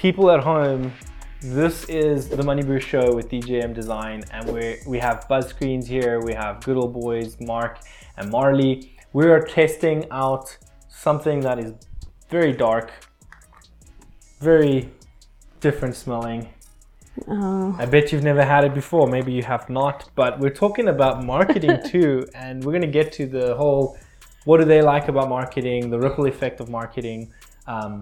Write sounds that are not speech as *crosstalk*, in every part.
people at home, this is the MoneyBru Show with DJM Design, and we we have Buzz Screens here. We have good old boys Mark and Marley. We are testing out something that is very dark, very different smelling. Oh. I bet you've never had it before. Maybe you have not, but we're talking about marketing *laughs* too, and we're gonna get to the whole what do they like about marketing, the ripple effect of marketing. Um,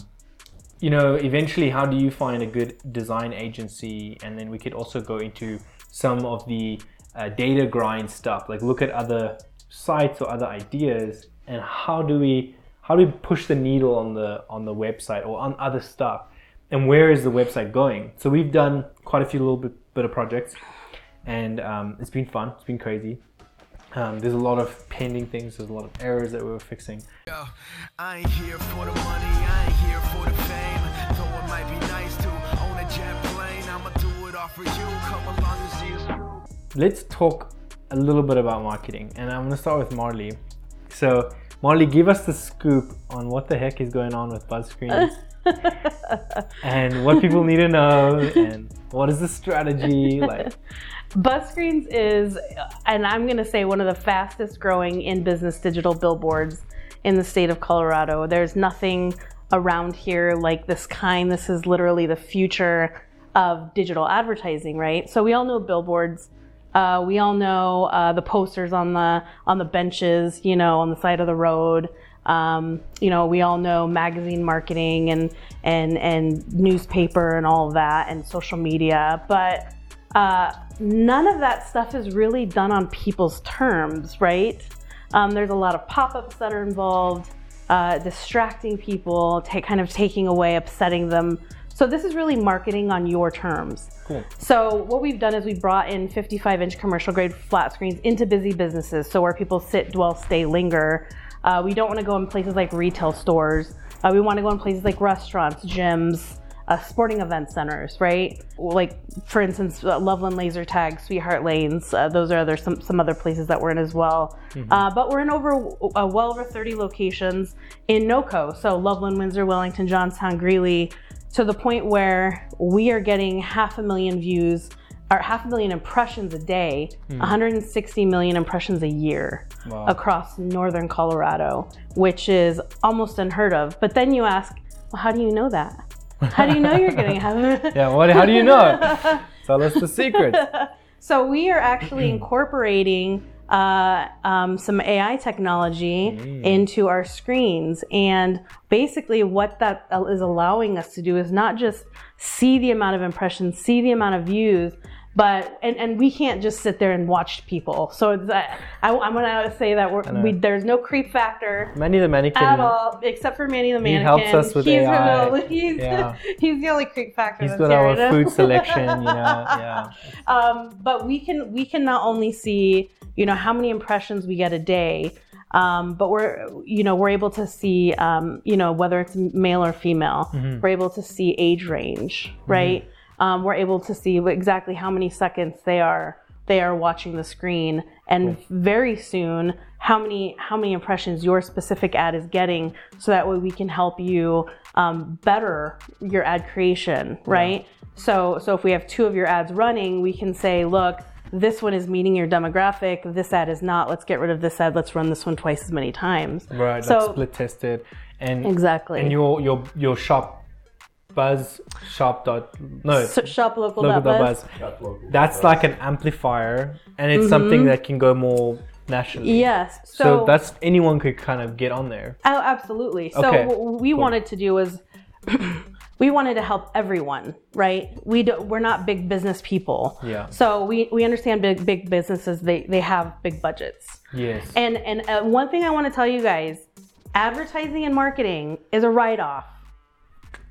you know, eventually, how do you find a good design agency? And then we could also go into some of the uh, data grind stuff, like look at other sites or other ideas, and how do we how do we push the needle on the on the website or on other stuff, and where is the website going? So we've done quite a few little bit, bit of projects, and um, it's been fun. It's been crazy. Um, there's a lot of pending things. There's a lot of errors that we were fixing. Yo, let's talk a little bit about marketing and i'm going to start with marley so marley give us the scoop on what the heck is going on with buzz screens *laughs* and what people need to know and what is the strategy like BuzzScreens is, and I'm going to say, one of the fastest growing in business digital billboards in the state of Colorado. There's nothing around here like this kind. This is literally the future of digital advertising, right? So we all know billboards. Uh, we all know uh, the posters on the on the benches, you know, on the side of the road. Um, you know, we all know magazine marketing and and and newspaper and all of that and social media, but uh, none of that stuff is really done on people's terms, right? Um, there's a lot of pop-ups that are involved, uh, distracting people, ta- kind of taking away, upsetting them. So this is really marketing on your terms. Cool. So what we've done is we brought in 55-inch commercial grade flat screens into busy businesses, so where people sit, dwell, stay, linger. Uh, we don't want to go in places like retail stores. Uh, we want to go in places like restaurants, gyms, uh, sporting event centers, right? Like, for instance, uh, Loveland Laser Tag, Sweetheart Lanes. Uh, those are other some, some other places that we're in as well. Uh, but we're in over uh, well over 30 locations in NoCo. So Loveland, Windsor, Wellington, Johnstown, Greeley, to the point where we are getting half a million views or half a million impressions a day, hmm. 160 million impressions a year Wow. across northern Colorado, which is almost unheard of. But then you ask, well, how do you know that? How do you know you're getting half a *laughs* yeah what how do you know *laughs* tell us the secret So we are actually *clears throat* incorporating uh, um, some AI technology into our screens, and basically what that is allowing us to do is not just see the amount of impressions, see the amount of views, but and, and we can't just sit there and watch people. So uh, I, I'm gonna say that we're, we, there's no creep factor. manny the mannequin At all, except for Manny the mannequin. He helps us with he's AI. The, he's, Yeah. *laughs* he's the only creep factor. he's got our right food *laughs* selection you know yeah *laughs* um, but we can we can not only see you know how many impressions we get a day um, but we're you know we're able to see um, you know whether it's male or female we're able to see age range right um, we're able to see exactly how many seconds they are they are watching the screen. And very soon how many how many impressions your specific ad is getting so that way we can help you um, better your ad creation right? So so if we have two of your ads running we can say look this one is meeting your demographic. This ad is not. Let's get rid of this ad. Let's run this one twice as many times. Right So- like split tested and exactly. and your your your shop buzz shop dot no So shop local, local dot buzz. buzz that's like an amplifier and it's something that can go more nationally yes so, so, that's anyone could kind of get on there Oh, absolutely. So Okay, what we wanted to do was *clears throat* we wanted to help everyone, right? We do, we're not big business people. Yeah. So we, we understand big big businesses they they have big budgets. yes And and uh, one thing I want to tell you guys, advertising and marketing is a write off.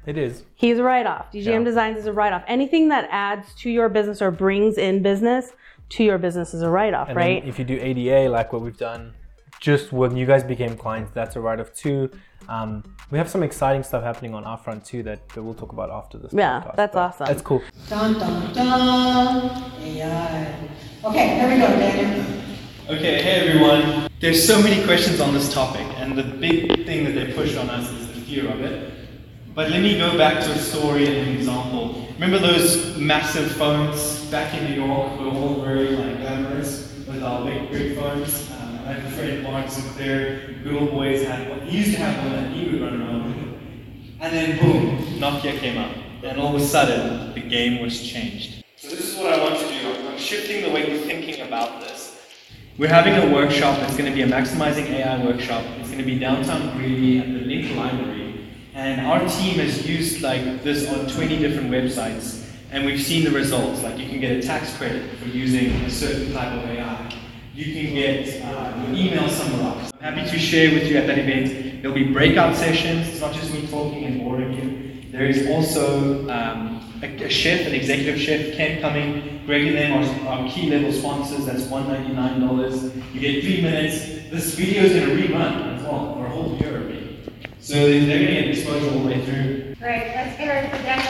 It is He's a write off. DJM Yeah. Designs is a write off. Anything that adds to your business or brings in business to your business is a write off, right? then if you do ADA, like what we've done, just when you guys became clients, that's a write off too. Um, we have some exciting stuff happening on our front too that, that we'll talk about after this. Yeah, podcast, that's awesome. That's cool. Dun dun dun. AI. Okay, here we go, Daniel. Okay, hey everyone. There's so many questions on this topic, and the big thing that they pushed on us is the fear of it. But let me go back to a story and an example. Remember those massive phones back in New York? We were all very like glamorous with our big, big phones. Um, I had a friend, Mark LeClair, good old boys had one. He used to have one that he would run around with. And then boom, Nokia came out. And all of a sudden, the game was changed. So this is what I want to do. I'm shifting the way we're thinking about this. We're having a workshop. It's going to be a maximizing AI workshop. It's going to be downtown Greeley at the Link Library. And our team has used like this on 20 different websites, and we've seen the results. Like you can get a tax credit for using a certain type of AI. You can get uh, your email summarized. I'm happy to share with you at that event. There'll be breakout sessions. It's not just me talking and boring you. There is also um, a, a chef, an executive chef, Ken coming. Greg and them are our key level sponsors. That's $199. You get three minutes. This video is going to rerun as well for a whole year. maybe. So they're going to get exposure all the way through. Great, let's get ready for demo.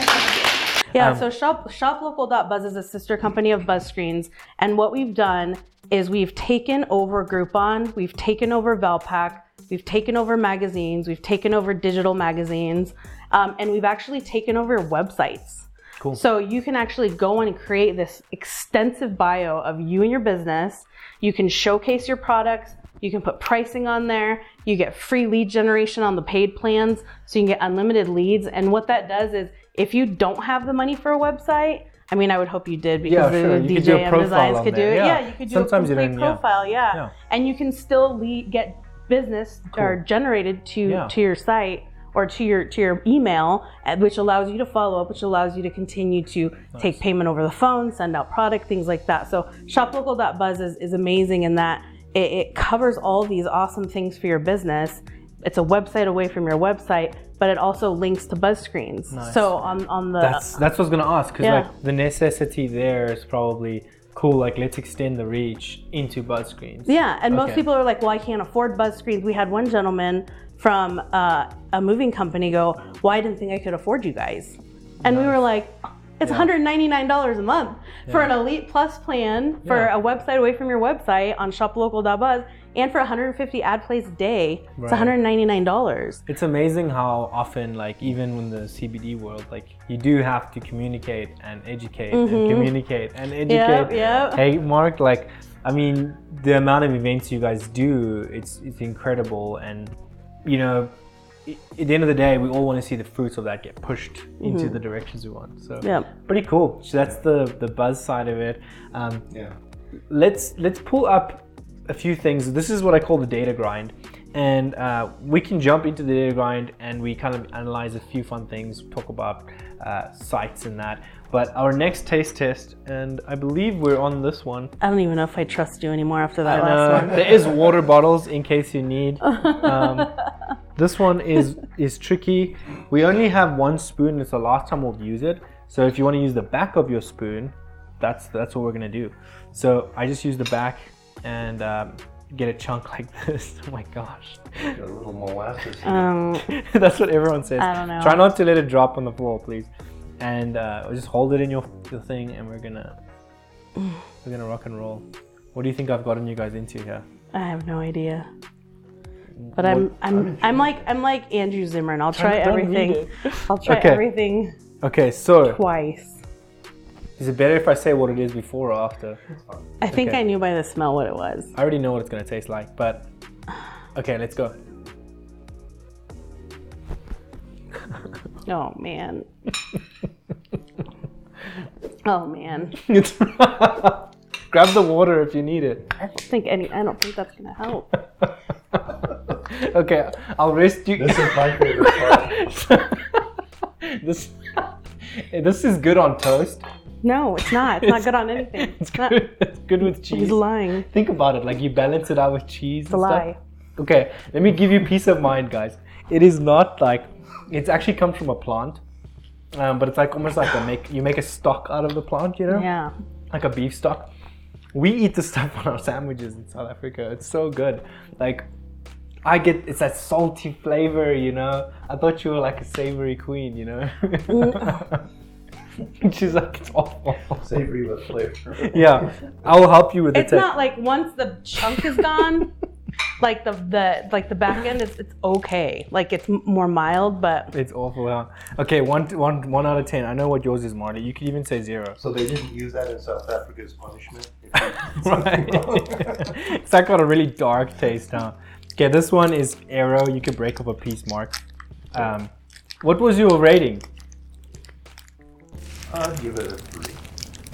Yeah, Um, so shop shoplocal.buzz is a sister company of BuzzScreens, and what we've done is we've taken over Groupon, we've taken over Valpak, we've taken over magazines, we've taken over digital magazines, um, and we've actually taken over websites. Cool. So you can actually go in and create this extensive bio of you and your business. You can showcase your products. You can put pricing on there. You get free lead generation on the paid plans, so you can get unlimited leads. And what that does is, if you don't have the money for a website, I mean, I would hope you did because Yeah, the, sure. the You could do a DJM designs could do it. yeah. Yeah, you could do Sometimes a complete profile. Yeah. Yeah. and you can still lead, get business or generated to to your site or to your to your email, uh, which allows you to follow up, which allows you to continue to take payment over the phone, send out product, things like that. So shoplocal.buzz is, is amazing in that it, it covers all these awesome things for your business. It's a website away from your website, but it also links to buzz screens. So on on the That's that's what I was gonna ask because Yeah. like the necessity there is probably cool. Like let's extend the reach into buzz screens. Yeah, and most people are like, "Well, I can't afford buzz screens." We had one gentleman from uh, a moving company go, "Well, I didn't think I could afford you guys," and we were like, "It's $199 a month for an Elite Plus plan for Yeah. a website away from your website on shoplocal.buzz, and for 150 ad plays a day, it's Right. $199." It's amazing how often, like even in the CBD world, like you do have to communicate and educate and communicate and educate. Mm-hmm. yep. Hey, Mark, like I mean, the amount of events you guys do, it's it's incredible, and you know, at the end of the day, we all want to see the fruits of that get pushed into the directions we want. So, Mm-hmm. Pretty cool. So that's the the buzz side of it. Um, Yeah. let's let's pull up a few things. This is what I call the data grind, and uh, we can jump into the data grind and we kind of analyze a few fun things, talk about uh, sites and that. But our next taste test, and I believe we're on this one. I don't even know if I trust you anymore after that And, last uh, one. there is water bottles in case you need. *laughs* Um, this one is *laughs* is tricky. We only have one spoon. It's the last time we'll use it. So if you want to use the back of your spoon, that's that's what we're gonna do. So I just use the back and um, get a chunk *laughs* like this. Oh my gosh, Got a little molasses. Um, *laughs* that's what everyone says. I don't know. Try not to let it drop on the floor, please. And uh, just hold it in your, your thing, and we're gonna *sighs* we're gonna rock and roll. What do you think I've gotten you guys into here? I have no idea. But I'm I'm I'm like I'm like Andrew Zimmern. I'll try Don't everything. *laughs* I'll try Okay. everything Okay, so twice. is it better if I say what it is before or after? I think Okay. I knew by the smell what it was. I already know what it's gonna taste like, but *sighs* okay, let's go. Oh man. *laughs* oh man. It's *laughs* Grab the water if you need it. I don't think any. I don't think that's gonna help. Okay, I'll rest you. This is my favorite part. *laughs* this this is good on toast. No, it's not. It's not good on anything. *laughs* It's not. good. It's good with cheese. He's lying. Think about it. Like you balance it out with cheese. It's a lie. Okay, let me give you peace of mind, guys. It is not like it's actually comes from a plant, um, but it's like almost like a make you make a stock out of the plant, you know, Yeah. like a beef stock. We eat the stuff on our sandwiches in South Africa. It's so good. Like I get it's that salty flavor, you know. I thought you were like a savory queen, you know. *laughs* She's like it's awful. Savory with flavor. Yeah, I will help you with the It's tech. not like once the chunk is gone, *laughs* Like the the like the back end is it's okay. Like it's m- more mild, but It's awful. huh? Okay, one, one, one out of ten. I know what yours is, Marty. You could even say zero. So they didn't use that in South Africa as punishment? *laughs* right. it's like got a really dark taste now. Okay, this one is Aero. You could break up a piece, Mark. Um, what was your rating? I'd give it a three.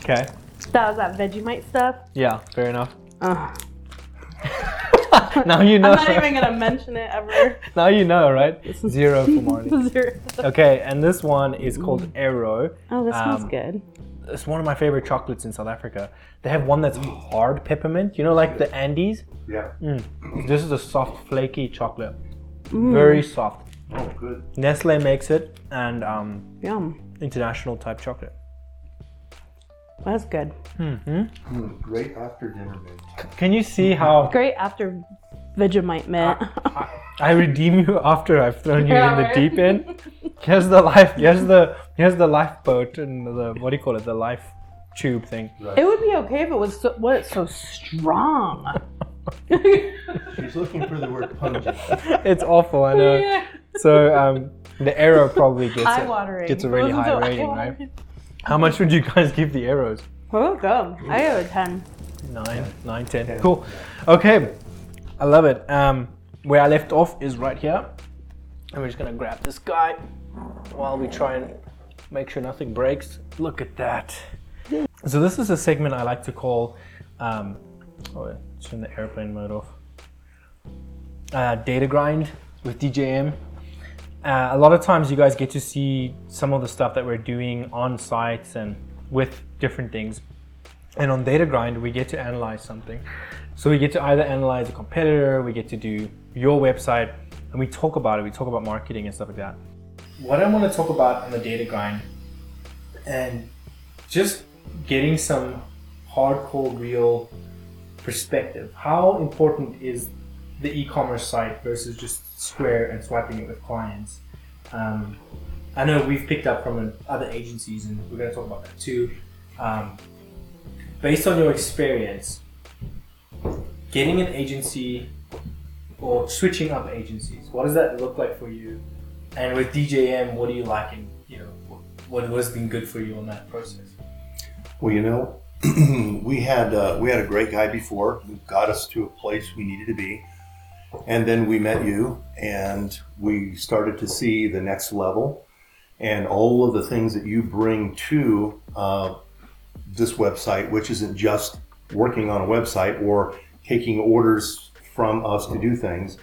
Okay. that was that Vegemite stuff. Yeah, fair enough. Ugh. *laughs* now you know. I'm not even gonna mention it ever. *laughs* now you know, right? Zero for *laughs* Marty. Zero. Okay, and this one is called Aero. Oh, this smells Um, good. It's one of my favorite chocolates in South Africa. They have one that's hard peppermint. You know, like the Andes. Yeah. This is a soft, flaky chocolate. Very soft. Oh, good. Nestle makes it, and um, Yum. international type chocolate. That's good. Mm, great after dinner meal. Can you see how Great after Vegemite mint. I redeem you after I've thrown you Yeah, in the *laughs* right. deep end? Here's the life. Here's the here's the lifeboat and the what do you call it? The life tube thing. it would be okay if it was so, what it's so strong. *laughs* She's looking for the word pungent. *laughs* It's awful. I know. So um, the Aero probably gets Eye a, gets a really It wasn't high rating, right? eye-watering. How much would you guys give the Aeros? Oh, good. I give it a 10. Nine, nine, ten. Cool. Okay, I love it. Um, where I left off is right here, and we're just gonna grab this guy while we try and make sure nothing breaks. Look at that. *laughs* So this is a segment I like to call. Um, oh, turn the airplane mode off. Uh, data grind with DJM. Uh, a lot of times you guys get to see some of the stuff that we're doing on sites and with different things. And on Data Grind, we get to analyze something. So we get to either analyze a competitor, we get to do your website, and we talk about it. We talk about marketing and stuff like that. What I want to talk about on the Data Grind, and just getting some hardcore, real perspective. How important is the e-commerce site versus just Square and swiping it with clients? Um, I know we've picked up from other agencies, and we're going to talk about that too. Um, based on your experience, getting an agency or switching up agencies, what does that look like for you? And with DJM, what do you like, you know, what what has been good for you on that process? Well, you know, *clears throat* we had uh, we had a great guy before who got us to a place we needed to be, and then we met you, and we started to see the next level, and all of the things that you bring to uh, this website, which isn't just working on a website or taking orders from us to do things.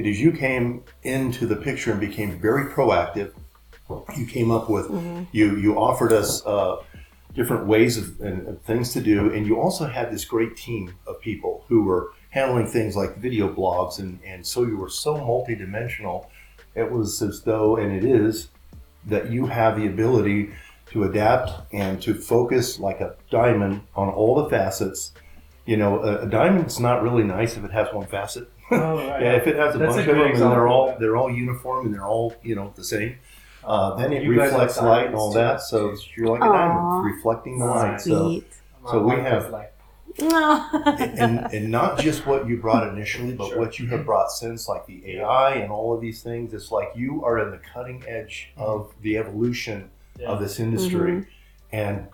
It is you came into the picture and became very proactive. You came up with you you offered us. Uh, different ways of and, and things to do. And you also had this great team of people who were handling things like video blogs. And, and so you were so multidimensional. It was as though, and it is, that you have the ability to adapt and to focus like a diamond on all the facets. You know, a, a diamond's not really nice if it has one facet. Oh, *laughs* right. yeah, if it has a That's a bunch of good them and they're all they're all uniform and they're all you know the same, uh, then it You guys reflects have light and all that. too. So you're like a Aw. diamond reflecting the light. So Sweet. So we have- is like, No. *laughs* and and not just what you brought initially, but Sure. what you have mm-hmm. brought since, like the AI and all of these things. It's like you are in the cutting edge mm-hmm. of the evolution of this industry, mm-hmm. and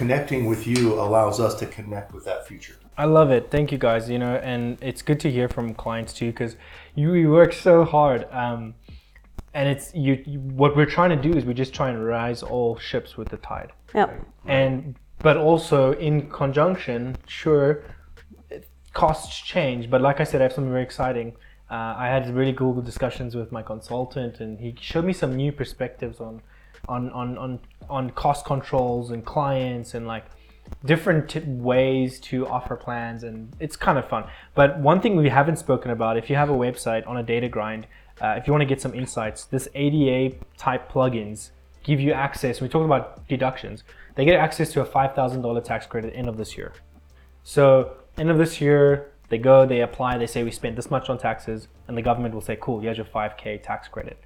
connecting with you allows us to connect with that future. I love it. Thank you guys. You know, and it's good to hear from clients too because you, you work so hard. Um, and it's you, you. What we're trying to do is we're just try and rise all ships with the tide. Yep. and but also in conjunction sure costs change but like i said i have something very exciting uh, i had really google discussions with my consultant and he showed me some new perspectives on on on on, on cost controls and clients and like different t- ways to offer plans and it's kind of fun. But one thing we haven't spoken about if you have a website on a data grind uh, if you want to get some insights this ada type plugins give you access we talked about deductions they get access to a $5000 tax credit end of this year. So end of this year they go they apply they say we spent this much on taxes and the government will say cool here's your 5k tax credit.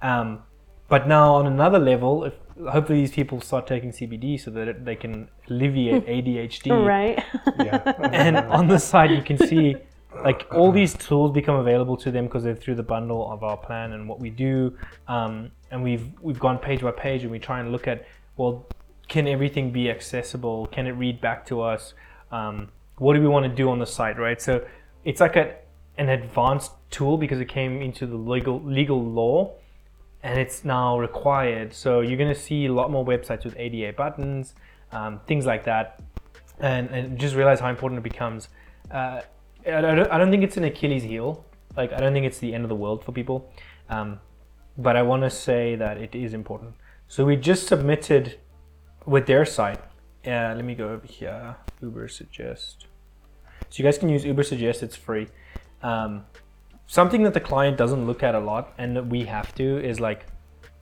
Um, but now on another level if hopefully these people start taking cbd so that they can alleviate adhd Right. Yeah. and on the side you can see like all these tools become available to them because they're through the bundle of our plan and what we do. Um, and we've we've gone page by page and we try and look at well, can everything be accessible? Can it read back to us? Um, what do we want to do on the site, right? So it's like a, an advanced tool because it came into the legal legal law and it's now required. So you're going to see a lot more websites with ADA buttons, um, things like that, and, and just realize how important it becomes. Uh, I, don't, I don't think it's an Achilles heel. Like I don't think it's the end of the world for people, um, but I want to say that it is important. So we just submitted with their site. Uh, let me go over here. Ubersuggest. So you guys can use Ubersuggest. It's free. Um, something that the client doesn't look at a lot and we have to is like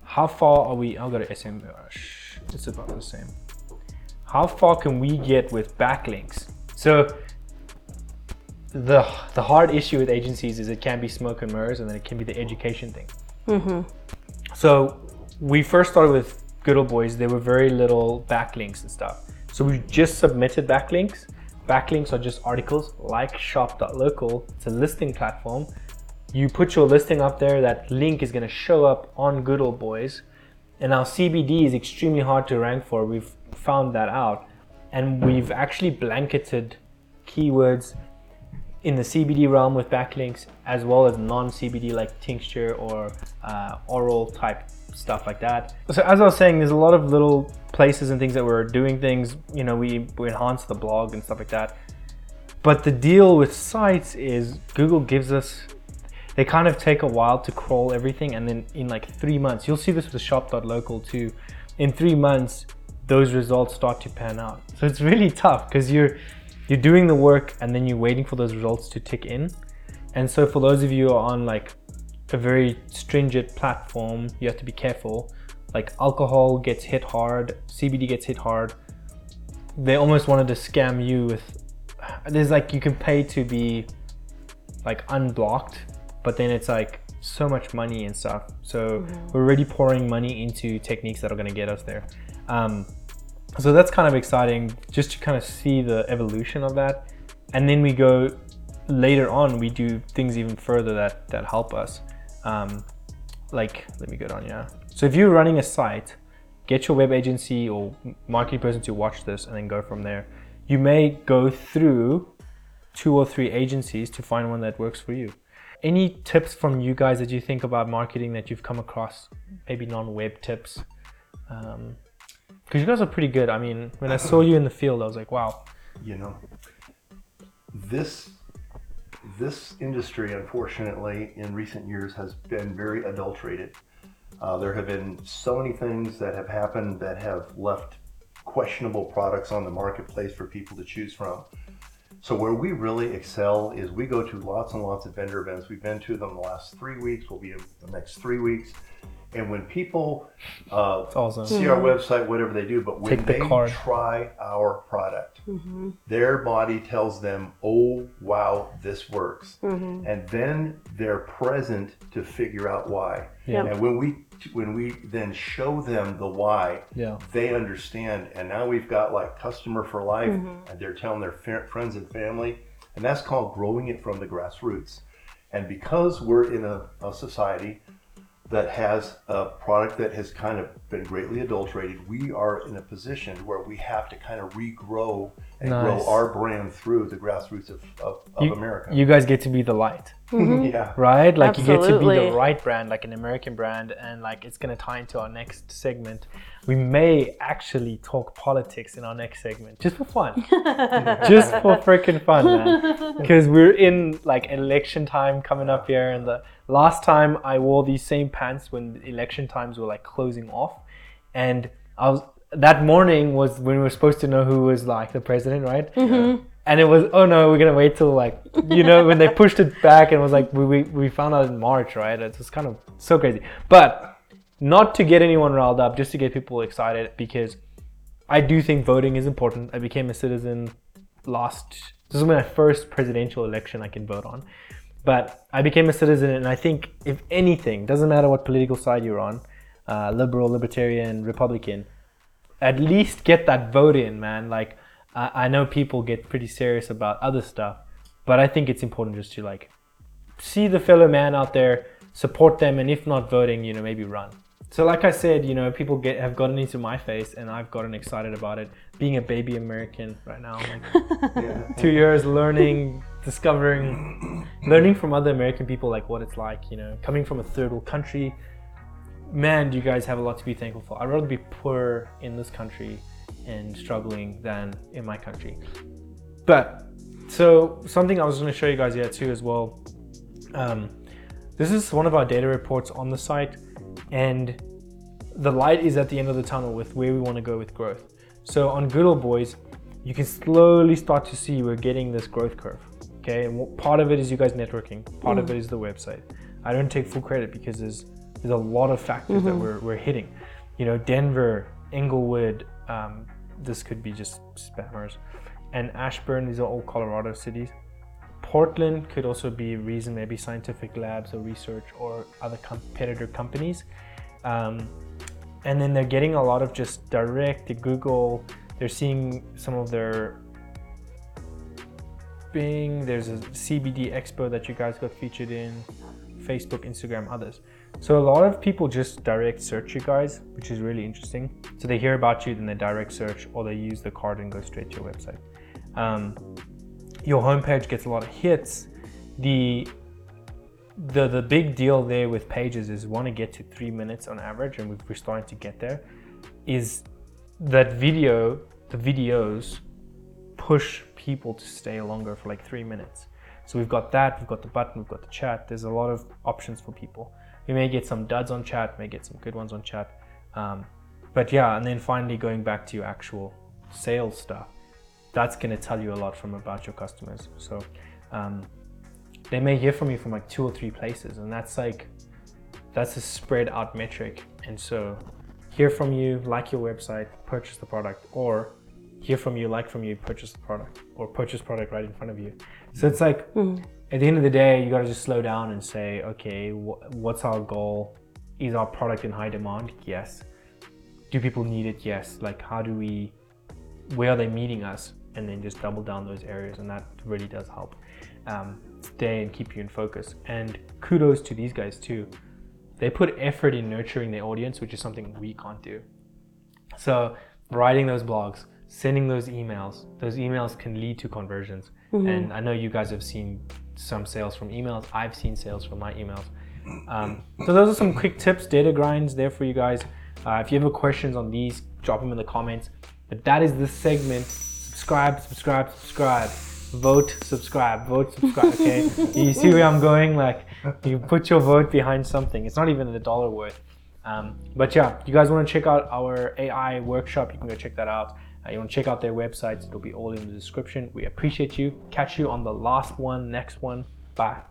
how far are we i'll go to SEMrush uh, it's about the same. How far can we get with backlinks? So the the hard issue with agencies is it can be smoke and mirrors and then it can be the education thing. Mm-hmm. So we first started with good old boys there were very little backlinks and stuff. So we just submitted backlinks. Backlinks are just articles like shop.local it's a listing platform you put your listing up there, that link is going to show up on Good Old Boys. And now CBD is extremely hard to rank for. We've found that out. And we've actually blanketed keywords in the CBD realm with backlinks, as well as non CBD like tincture or uh, oral type stuff like that. So, as I was saying, there's a lot of little places and things that we're doing things. You know, we, we enhance the blog and stuff like that. But the deal with sites is Google gives us they kind of take a while to crawl everything and then in like three months you'll see this with shop.local too in three months those results start to pan out. So it's really tough because you're you're doing the work and then you're waiting for those results to tick in. And so for those of you who are on like a very stringent platform you have to be careful. Like alcohol gets hit hard cbd gets hit hard. They almost wanted to scam you with there's like you can pay to be like unblocked but then it's like so much money and stuff. So we're already pouring money into techniques that are going to get us there. Um, so that's kind of exciting just to kind of see the evolution of that. And then we go later on, we do things even further that, that help us. Um, like, let me go down, yeah. So if you're running a site, get your web agency or marketing person to watch this and then go from there. You may go through two or three agencies to find one that works for you any tips from you guys that you think about marketing that you've come across? Maybe non-web tips. Um because you guys are pretty good. I mean when i saw you in the field i was like wow. You know this this industry unfortunately in recent years has been very adulterated. Uh, there have been so many things that have happened that have left questionable products on the marketplace for people to choose from so where we really excel is we go to lots and lots of vendor events. We've been to them the last three weeks. We'll be in the next three weeks. And when people uh, awesome. see our mm-hmm. website, whatever they do, but when Take the they card. try our product, mm-hmm. their body tells them, "Oh, wow, this works," mm-hmm. and then they're present to figure out why. Yeah. And when we when we then show them the why, Yeah. they understand. And now we've got like customer for life, and they're telling their fa- friends and family, and that's called growing it from the grassroots. And because we're in a, a society that has a product that has kind of been greatly adulterated, we are in a position where we have to kind of regrow and Nice. grow our brand through the grassroots of, of, of you, America. you guys get to be the light. Mm-hmm. Yeah. right? Like you get to be the right brand like an american brand and like it's going to tie into our next segment. We may actually talk politics in our next segment just for fun. *laughs* Just for freaking fun man. Because we're in like election time coming up here and the last time i wore these same pants when election times were like closing off and i was that morning was when we were supposed to know who was like the president right? Mm-hmm. And it was oh no we're gonna wait till like you know when they *laughs* pushed it back and it was like we, we, we found out in march right? It was kind of so crazy. But not to get anyone riled up just to get people excited because i do think voting is important. I became a citizen last this is my first presidential election i can vote on but i became a citizen and i think if anything doesn't matter what political side you're on uh, liberal libertarian republican at least get that vote in, man. Like, I, I know people get pretty serious about other stuff, but I think it's important just to like see the fellow man out there, support them, and if not voting, you know, maybe run. So, like I said, you know, people get have gotten into my face, and I've gotten excited about it. Being a baby American right now, like *laughs* Yeah. two years learning, discovering, learning from other American people, like what it's like, you know, coming from a third world country. Man, do you guys have a lot to be thankful for. I'd rather be poor in this country and struggling than in my country. But so something I was going to show you guys here too as well. Um, this is one of our data reports on the site, and the light is at the end of the tunnel with where we want to go with growth. So on Good Old Boys, you can slowly start to see we're getting this growth curve. Okay, and part of it is you guys networking, part of it is the website. I don't take full credit because there's there's a lot of factors that we're, we're hitting. You know, Denver, Englewood, um, this could be just spammers, and Ashburn. These are all Colorado cities. Portland could also be a reason, maybe scientific labs or research or other competitor companies. Um, and then they're getting a lot of just direct to Google. They're seeing some of their There's a CBD Expo that you guys got featured in. Facebook, Instagram, others. So a lot of people just direct search you guys, which is really interesting. So they hear about you, then they direct search, or they use the card and go straight to your website. Um, your homepage gets a lot of hits. The the the big deal there with pages is want to get to three minutes on average, and we're starting to get there. Is that video? The videos push people to stay longer for like three minutes. So we've got that, we've got the button, we've got the chat. There's a lot of options for people. We may get some duds on chat, may get some good ones on chat. Um, but yeah, and then finally going back to your actual sales stuff, that's going to tell you a lot from about your customers. So um, they may hear from you from like two or three places, and that's like that's a spread out metric. And so hear from you, like your website, purchase the product, or hear from you, like from you, purchase the product, or purchase product right in front of you. So it's like at the end of the day, you got to just slow down and say, okay, wh- what's our goal? Is our product in high demand? Yes. Do people need it? Yes. Like, how do we, where are they meeting us? And then just double down those areas, and that really does help um, stay and keep you in focus. And kudos to these guys too. They put effort in nurturing their audience, which is something we can't do. So, writing those blogs, sending those emails, those emails can lead to conversions. And I know you guys have seen some sales from emails. I've seen sales from my emails. Um, so those are some quick tips, data grinds there for you guys. Uh, if you have questions on these, drop them in the comments. But that is this segment. Subscribe, subscribe, subscribe. Vote, subscribe, vote, subscribe. Okay, *laughs* you see where I'm going? Like, you put your vote behind something. It's not even a dollar worth. Um, but yeah, you guys want to check out our AI workshop? You can go check that out. Uh, you want to check out their websites? It'll be all in the description. We appreciate you. Catch you on the last one, next one. Bye.